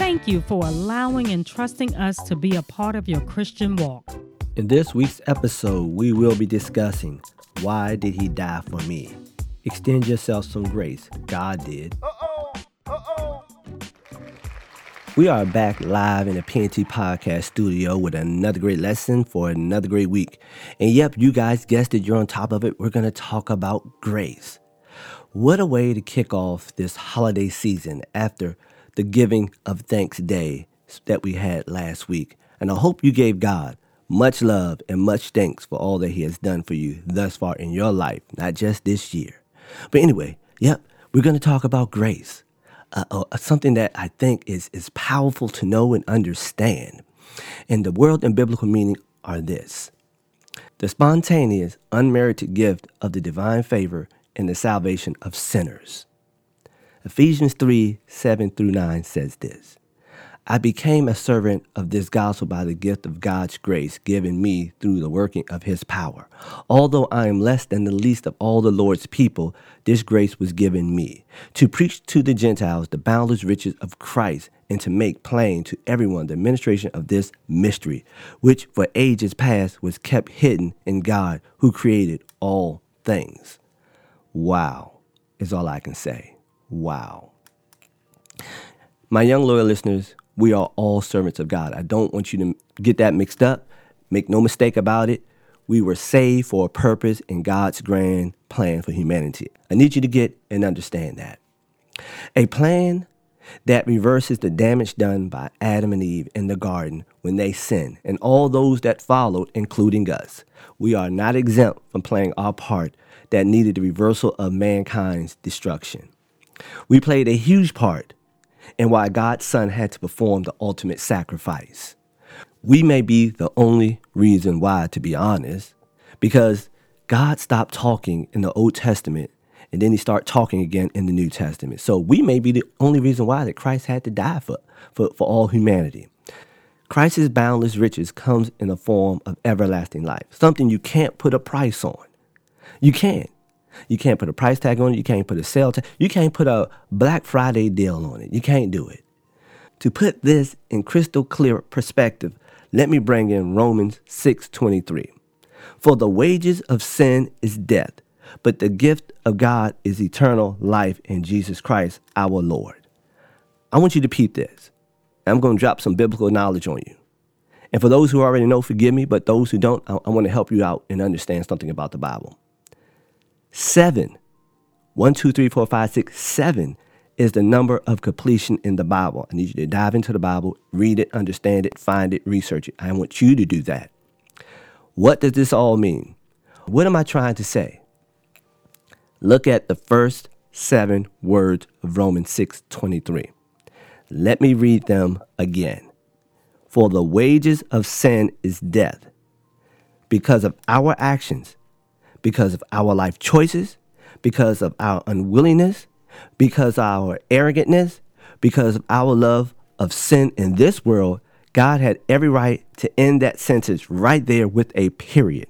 Thank you for allowing and trusting us to be a part of your Christian walk. In this week's episode, we will be discussing why did he die for me? Extend yourself some grace. God did. Uh-oh. Uh-oh. We are back live in the PNT Podcast studio with another great lesson for another great week. And yep, you guys guessed it, you're on top of it. We're going to talk about grace. What a way to kick off this holiday season after the giving of thanks day that we had last week. And I hope you gave God much love and much thanks for all that He has done for you thus far in your life, not just this year. But anyway, yep, we're going to talk about grace, uh, uh, something that I think is, is powerful to know and understand. And the world and biblical meaning are this the spontaneous, unmerited gift of the divine favor and the salvation of sinners. Ephesians 3 7 through 9 says this I became a servant of this gospel by the gift of God's grace given me through the working of his power. Although I am less than the least of all the Lord's people, this grace was given me to preach to the Gentiles the boundless riches of Christ and to make plain to everyone the administration of this mystery, which for ages past was kept hidden in God who created all things. Wow, is all I can say. Wow. My young loyal listeners, we are all servants of God. I don't want you to get that mixed up. Make no mistake about it. We were saved for a purpose in God's grand plan for humanity. I need you to get and understand that. A plan that reverses the damage done by Adam and Eve in the garden when they sinned, and all those that followed, including us. We are not exempt from playing our part that needed the reversal of mankind's destruction. We played a huge part in why God's Son had to perform the ultimate sacrifice. We may be the only reason why, to be honest, because God stopped talking in the Old Testament and then he started talking again in the New Testament. So we may be the only reason why that Christ had to die for, for, for all humanity. Christ's boundless riches comes in the form of everlasting life, something you can't put a price on. You can't. You can't put a price tag on it. You can't put a sale tag. You can't put a Black Friday deal on it. You can't do it. To put this in crystal clear perspective, let me bring in Romans 6:23. For the wages of sin is death, but the gift of God is eternal life in Jesus Christ our Lord. I want you to peep this. I'm going to drop some biblical knowledge on you. And for those who already know, forgive me, but those who don't, I, I want to help you out and understand something about the Bible. Seven, one, two, three, four, five, six, seven is the number of completion in the Bible. I need you to dive into the Bible, read it, understand it, find it, research it. I want you to do that. What does this all mean? What am I trying to say? Look at the first seven words of Romans 6 23. Let me read them again. For the wages of sin is death. Because of our actions, because of our life choices, because of our unwillingness, because of our arrogantness, because of our love of sin in this world, God had every right to end that sentence right there with a period.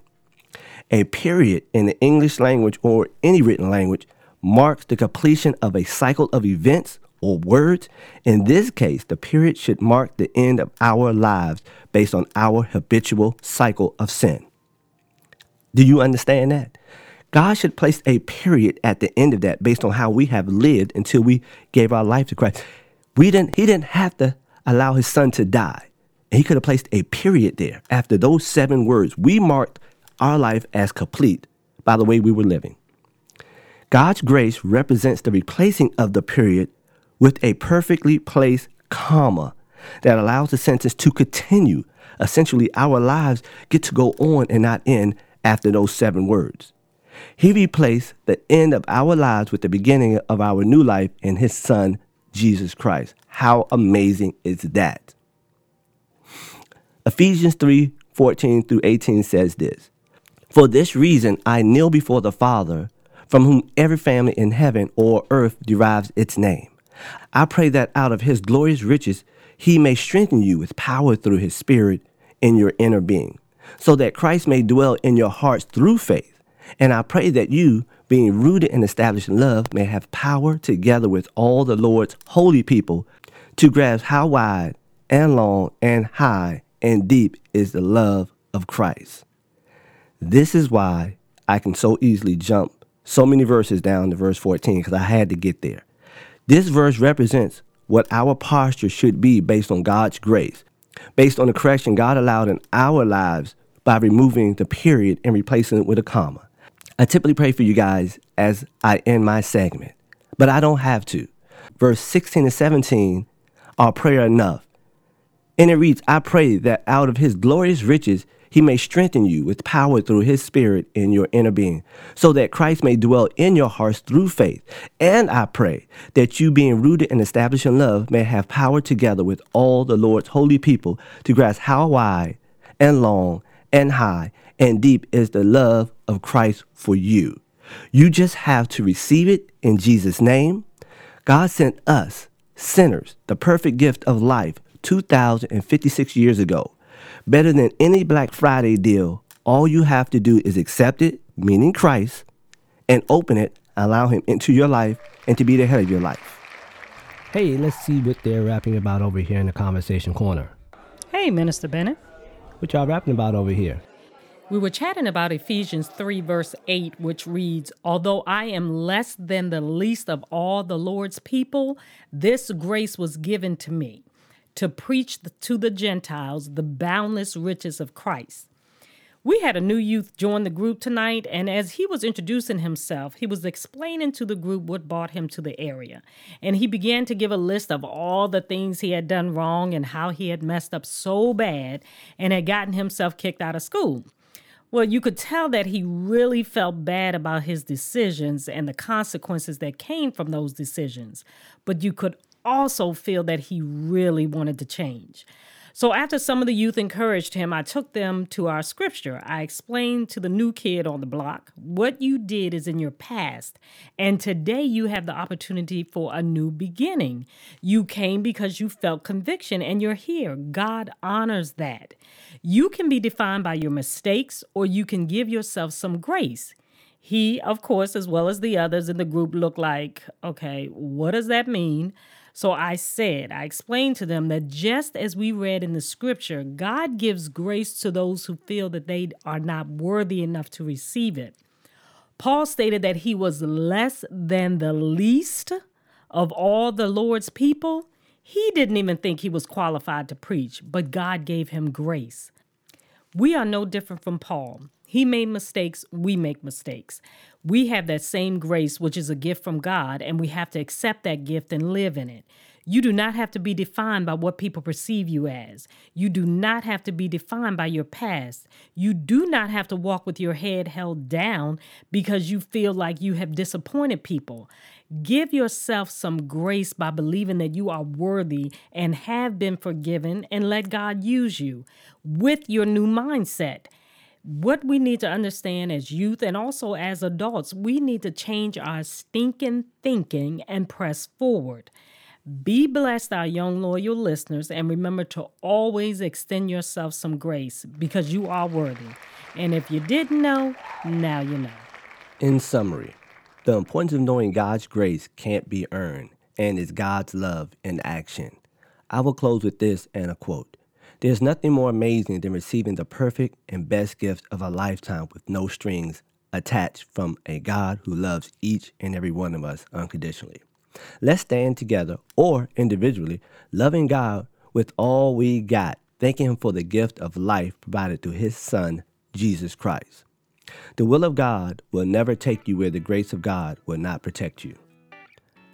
A period in the English language or any written language marks the completion of a cycle of events or words. In this case, the period should mark the end of our lives based on our habitual cycle of sin. Do you understand that? God should place a period at the end of that based on how we have lived until we gave our life to Christ. We didn't, he didn't have to allow his son to die. And he could have placed a period there after those seven words. We marked our life as complete by the way we were living. God's grace represents the replacing of the period with a perfectly placed comma that allows the sentence to continue. Essentially, our lives get to go on and not end after those seven words. He replaced the end of our lives with the beginning of our new life in his son, Jesus Christ. How amazing is that? Ephesians 3 14 through 18 says this For this reason I kneel before the Father, from whom every family in heaven or earth derives its name. I pray that out of his glorious riches he may strengthen you with power through his Spirit in your inner being, so that Christ may dwell in your hearts through faith. And I pray that you, being rooted and established in love, may have power together with all the Lord's holy people to grasp how wide and long and high and deep is the love of Christ. This is why I can so easily jump so many verses down to verse 14 because I had to get there. This verse represents what our posture should be based on God's grace, based on the correction God allowed in our lives by removing the period and replacing it with a comma. I typically pray for you guys as I end my segment, but I don't have to. Verse 16 and 17 are prayer enough. And it reads, I pray that out of his glorious riches he may strengthen you with power through his spirit in your inner being, so that Christ may dwell in your hearts through faith. And I pray that you, being rooted and established in love, may have power together with all the Lord's holy people to grasp how wide and long and high and deep is the love of Christ for you. You just have to receive it in Jesus' name. God sent us, sinners, the perfect gift of life 2,056 years ago better than any Black Friday deal. All you have to do is accept it, meaning Christ, and open it, allow Him into your life, and to be the head of your life. Hey, let's see what they're rapping about over here in the conversation corner. Hey, Minister Bennett. What y'all rapping about over here? We were chatting about Ephesians 3, verse 8, which reads, Although I am less than the least of all the Lord's people, this grace was given to me to preach to the Gentiles the boundless riches of Christ. We had a new youth join the group tonight, and as he was introducing himself, he was explaining to the group what brought him to the area. And he began to give a list of all the things he had done wrong and how he had messed up so bad and had gotten himself kicked out of school. Well, you could tell that he really felt bad about his decisions and the consequences that came from those decisions. But you could also feel that he really wanted to change. So, after some of the youth encouraged him, I took them to our scripture. I explained to the new kid on the block what you did is in your past, and today you have the opportunity for a new beginning. You came because you felt conviction, and you're here. God honors that. You can be defined by your mistakes, or you can give yourself some grace. He, of course, as well as the others in the group, looked like, okay, what does that mean? So I said, I explained to them that just as we read in the scripture, God gives grace to those who feel that they are not worthy enough to receive it. Paul stated that he was less than the least of all the Lord's people. He didn't even think he was qualified to preach, but God gave him grace. We are no different from Paul. He made mistakes, we make mistakes. We have that same grace, which is a gift from God, and we have to accept that gift and live in it. You do not have to be defined by what people perceive you as. You do not have to be defined by your past. You do not have to walk with your head held down because you feel like you have disappointed people. Give yourself some grace by believing that you are worthy and have been forgiven and let God use you with your new mindset what we need to understand as youth and also as adults, we need to change our stinking thinking and press forward. Be blessed, our young loyal listeners, and remember to always extend yourself some grace because you are worthy. And if you didn't know, now you know. In summary, the importance of knowing God's grace can't be earned and is God's love in action. I will close with this and a quote there's nothing more amazing than receiving the perfect and best gift of a lifetime with no strings attached from a God who loves each and every one of us unconditionally. Let's stand together or individually, loving God with all we got, thanking Him for the gift of life provided through His Son, Jesus Christ. The will of God will never take you where the grace of God will not protect you.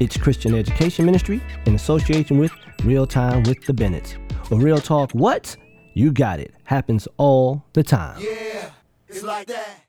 its Christian Education Ministry, in association with Real Time with the Bennetts. Well, Real Talk, what? You got it. Happens all the time. Yeah, it's like that.